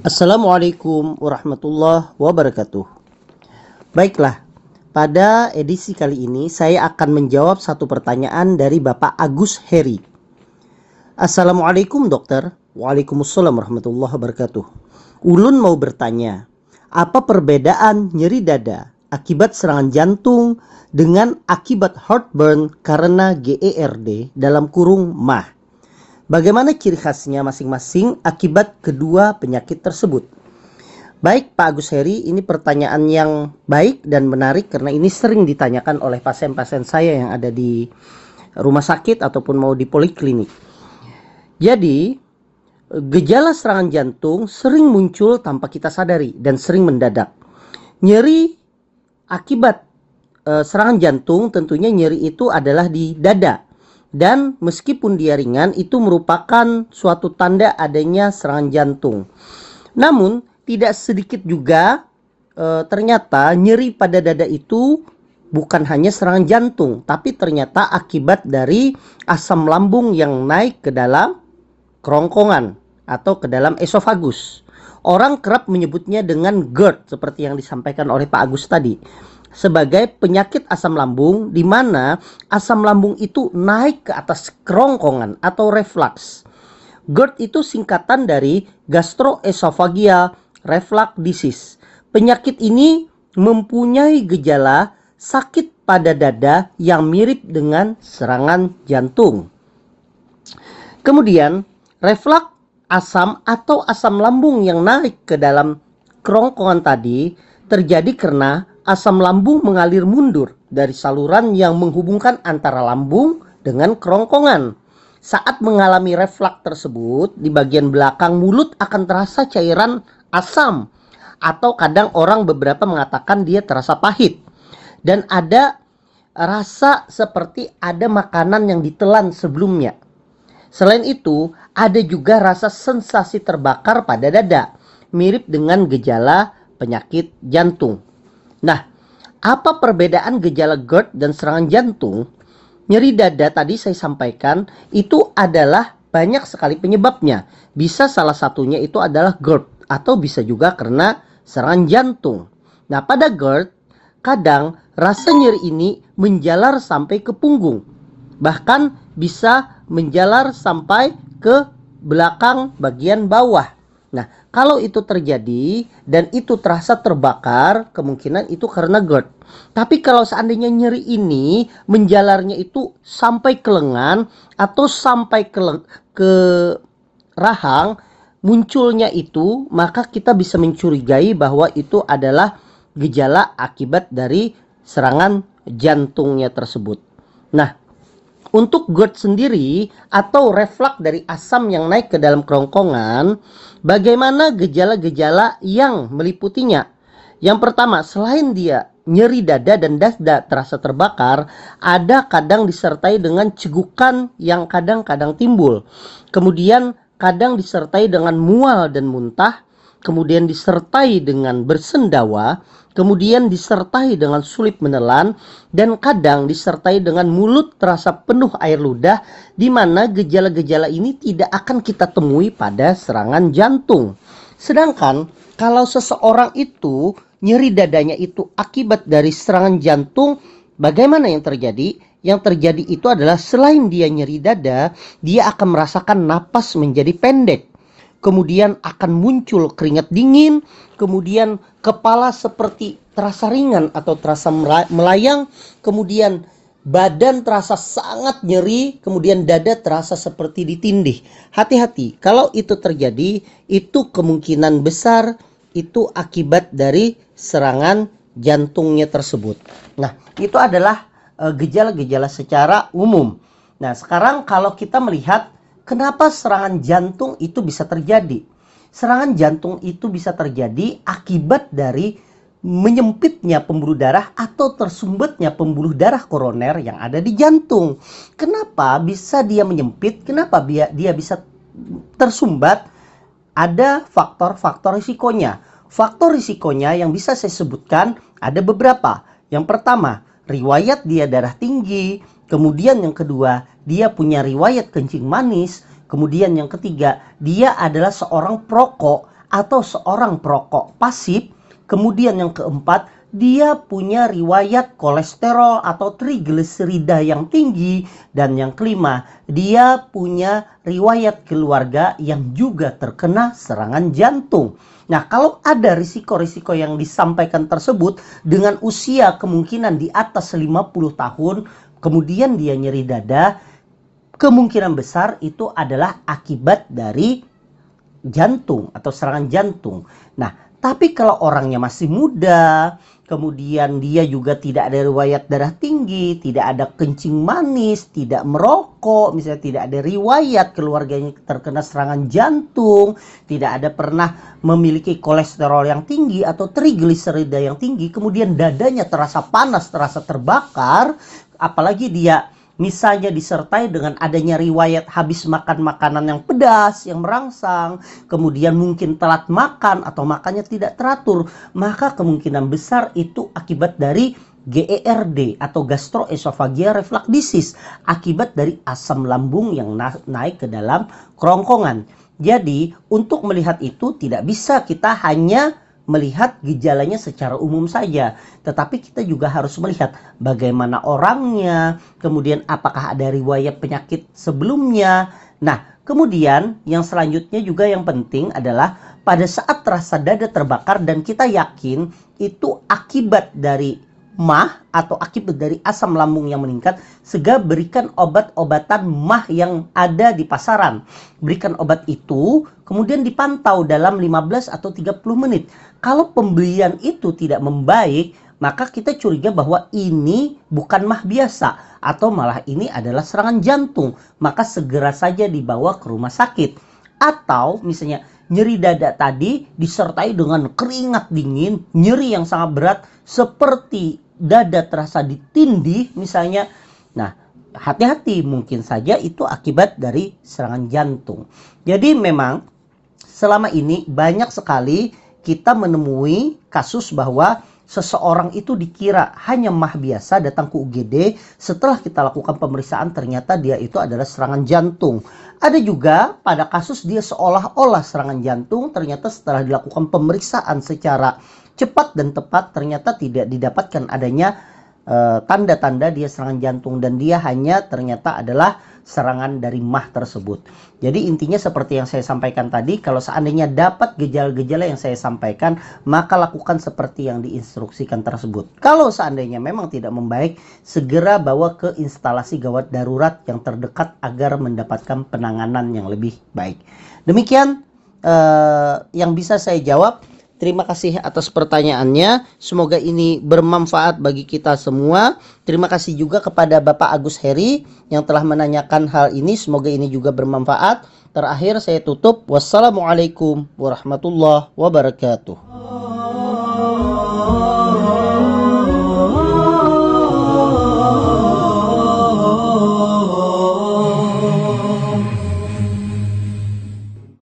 Assalamualaikum warahmatullahi wabarakatuh. Baiklah, pada edisi kali ini saya akan menjawab satu pertanyaan dari Bapak Agus Heri. Assalamualaikum dokter. Waalaikumsalam warahmatullahi wabarakatuh. Ulun mau bertanya, apa perbedaan nyeri dada akibat serangan jantung dengan akibat heartburn karena GERD dalam kurung MAH? Bagaimana ciri khasnya masing-masing akibat kedua penyakit tersebut? Baik Pak Agus Heri, ini pertanyaan yang baik dan menarik karena ini sering ditanyakan oleh pasien-pasien saya yang ada di rumah sakit ataupun mau di poliklinik. Jadi, gejala serangan jantung sering muncul tanpa kita sadari dan sering mendadak. Nyeri akibat e, serangan jantung tentunya nyeri itu adalah di dada dan meskipun dia ringan itu merupakan suatu tanda adanya serangan jantung. Namun tidak sedikit juga e, ternyata nyeri pada dada itu bukan hanya serangan jantung, tapi ternyata akibat dari asam lambung yang naik ke dalam kerongkongan atau ke dalam esofagus. Orang kerap menyebutnya dengan GERD seperti yang disampaikan oleh Pak Agus tadi sebagai penyakit asam lambung di mana asam lambung itu naik ke atas kerongkongan atau reflux. GERD itu singkatan dari gastroesophageal reflux disease. Penyakit ini mempunyai gejala sakit pada dada yang mirip dengan serangan jantung. Kemudian, reflux asam atau asam lambung yang naik ke dalam kerongkongan tadi terjadi karena asam lambung mengalir mundur dari saluran yang menghubungkan antara lambung dengan kerongkongan. Saat mengalami reflux tersebut, di bagian belakang mulut akan terasa cairan asam atau kadang orang beberapa mengatakan dia terasa pahit. Dan ada rasa seperti ada makanan yang ditelan sebelumnya. Selain itu, ada juga rasa sensasi terbakar pada dada, mirip dengan gejala penyakit jantung. Nah, apa perbedaan gejala GERD dan serangan jantung? Nyeri dada tadi saya sampaikan itu adalah banyak sekali penyebabnya. Bisa salah satunya itu adalah GERD atau bisa juga karena serangan jantung. Nah, pada GERD kadang rasa nyeri ini menjalar sampai ke punggung. Bahkan bisa menjalar sampai ke belakang bagian bawah. Nah, kalau itu terjadi dan itu terasa terbakar, kemungkinan itu karena GERD. Tapi kalau seandainya nyeri ini menjalarnya itu sampai ke lengan atau sampai ke, ke rahang, munculnya itu, maka kita bisa mencurigai bahwa itu adalah gejala akibat dari serangan jantungnya tersebut. Nah, untuk GERD sendiri atau reflux dari asam yang naik ke dalam kerongkongan, bagaimana gejala-gejala yang meliputinya? Yang pertama, selain dia nyeri dada dan dada terasa terbakar, ada kadang disertai dengan cegukan yang kadang-kadang timbul. Kemudian kadang disertai dengan mual dan muntah, kemudian disertai dengan bersendawa, kemudian disertai dengan sulit menelan, dan kadang disertai dengan mulut terasa penuh air ludah, di mana gejala-gejala ini tidak akan kita temui pada serangan jantung. Sedangkan kalau seseorang itu nyeri dadanya itu akibat dari serangan jantung, bagaimana yang terjadi? Yang terjadi itu adalah selain dia nyeri dada, dia akan merasakan napas menjadi pendek kemudian akan muncul keringat dingin, kemudian kepala seperti terasa ringan atau terasa melayang, kemudian badan terasa sangat nyeri, kemudian dada terasa seperti ditindih. Hati-hati, kalau itu terjadi, itu kemungkinan besar itu akibat dari serangan jantungnya tersebut. Nah, itu adalah eh, gejala-gejala secara umum. Nah, sekarang kalau kita melihat Kenapa serangan jantung itu bisa terjadi? Serangan jantung itu bisa terjadi akibat dari menyempitnya pembuluh darah atau tersumbatnya pembuluh darah koroner yang ada di jantung. Kenapa bisa dia menyempit? Kenapa dia, bisa tersumbat? Ada faktor-faktor risikonya. Faktor risikonya yang bisa saya sebutkan ada beberapa. Yang pertama, riwayat dia darah tinggi, Kemudian yang kedua, dia punya riwayat kencing manis. Kemudian yang ketiga, dia adalah seorang perokok atau seorang perokok pasif. Kemudian yang keempat, dia punya riwayat kolesterol atau trigliserida yang tinggi dan yang kelima dia punya riwayat keluarga yang juga terkena serangan jantung. Nah, kalau ada risiko-risiko yang disampaikan tersebut dengan usia kemungkinan di atas 50 tahun, kemudian dia nyeri dada, kemungkinan besar itu adalah akibat dari jantung atau serangan jantung. Nah, tapi kalau orangnya masih muda, kemudian dia juga tidak ada riwayat darah tinggi, tidak ada kencing manis, tidak merokok, misalnya tidak ada riwayat keluarganya terkena serangan jantung, tidak ada pernah memiliki kolesterol yang tinggi atau trigliserida yang tinggi, kemudian dadanya terasa panas, terasa terbakar, apalagi dia Misalnya disertai dengan adanya riwayat habis makan makanan yang pedas, yang merangsang, kemudian mungkin telat makan atau makannya tidak teratur, maka kemungkinan besar itu akibat dari GERD atau gastroesophageal reflux disease akibat dari asam lambung yang na naik ke dalam kerongkongan. Jadi, untuk melihat itu tidak bisa kita hanya melihat gejalanya secara umum saja, tetapi kita juga harus melihat bagaimana orangnya, kemudian apakah ada riwayat penyakit sebelumnya. Nah, kemudian yang selanjutnya juga yang penting adalah pada saat terasa dada terbakar dan kita yakin itu akibat dari mah atau akibat dari asam lambung yang meningkat, segera berikan obat-obatan mah yang ada di pasaran. Berikan obat itu, kemudian dipantau dalam 15 atau 30 menit. Kalau pembelian itu tidak membaik, maka kita curiga bahwa ini bukan mah biasa atau malah ini adalah serangan jantung. Maka segera saja dibawa ke rumah sakit. Atau misalnya nyeri dada tadi disertai dengan keringat dingin, nyeri yang sangat berat seperti dada terasa ditindih misalnya. Nah, hati-hati mungkin saja itu akibat dari serangan jantung. Jadi memang selama ini banyak sekali kita menemui kasus bahwa seseorang itu dikira hanya mah biasa datang ke UGD setelah kita lakukan pemeriksaan ternyata dia itu adalah serangan jantung. Ada juga pada kasus dia seolah-olah serangan jantung ternyata setelah dilakukan pemeriksaan secara cepat dan tepat ternyata tidak didapatkan adanya eh, tanda-tanda uh, dia serangan jantung dan dia hanya ternyata adalah serangan dari mah tersebut. Jadi intinya seperti yang saya sampaikan tadi, kalau seandainya dapat gejala-gejala yang saya sampaikan, maka lakukan seperti yang diinstruksikan tersebut. Kalau seandainya memang tidak membaik, segera bawa ke instalasi gawat darurat yang terdekat agar mendapatkan penanganan yang lebih baik. Demikian uh, yang bisa saya jawab. Terima kasih atas pertanyaannya. Semoga ini bermanfaat bagi kita semua. Terima kasih juga kepada Bapak Agus Heri yang telah menanyakan hal ini. Semoga ini juga bermanfaat. Terakhir saya tutup. Wassalamualaikum warahmatullahi wabarakatuh.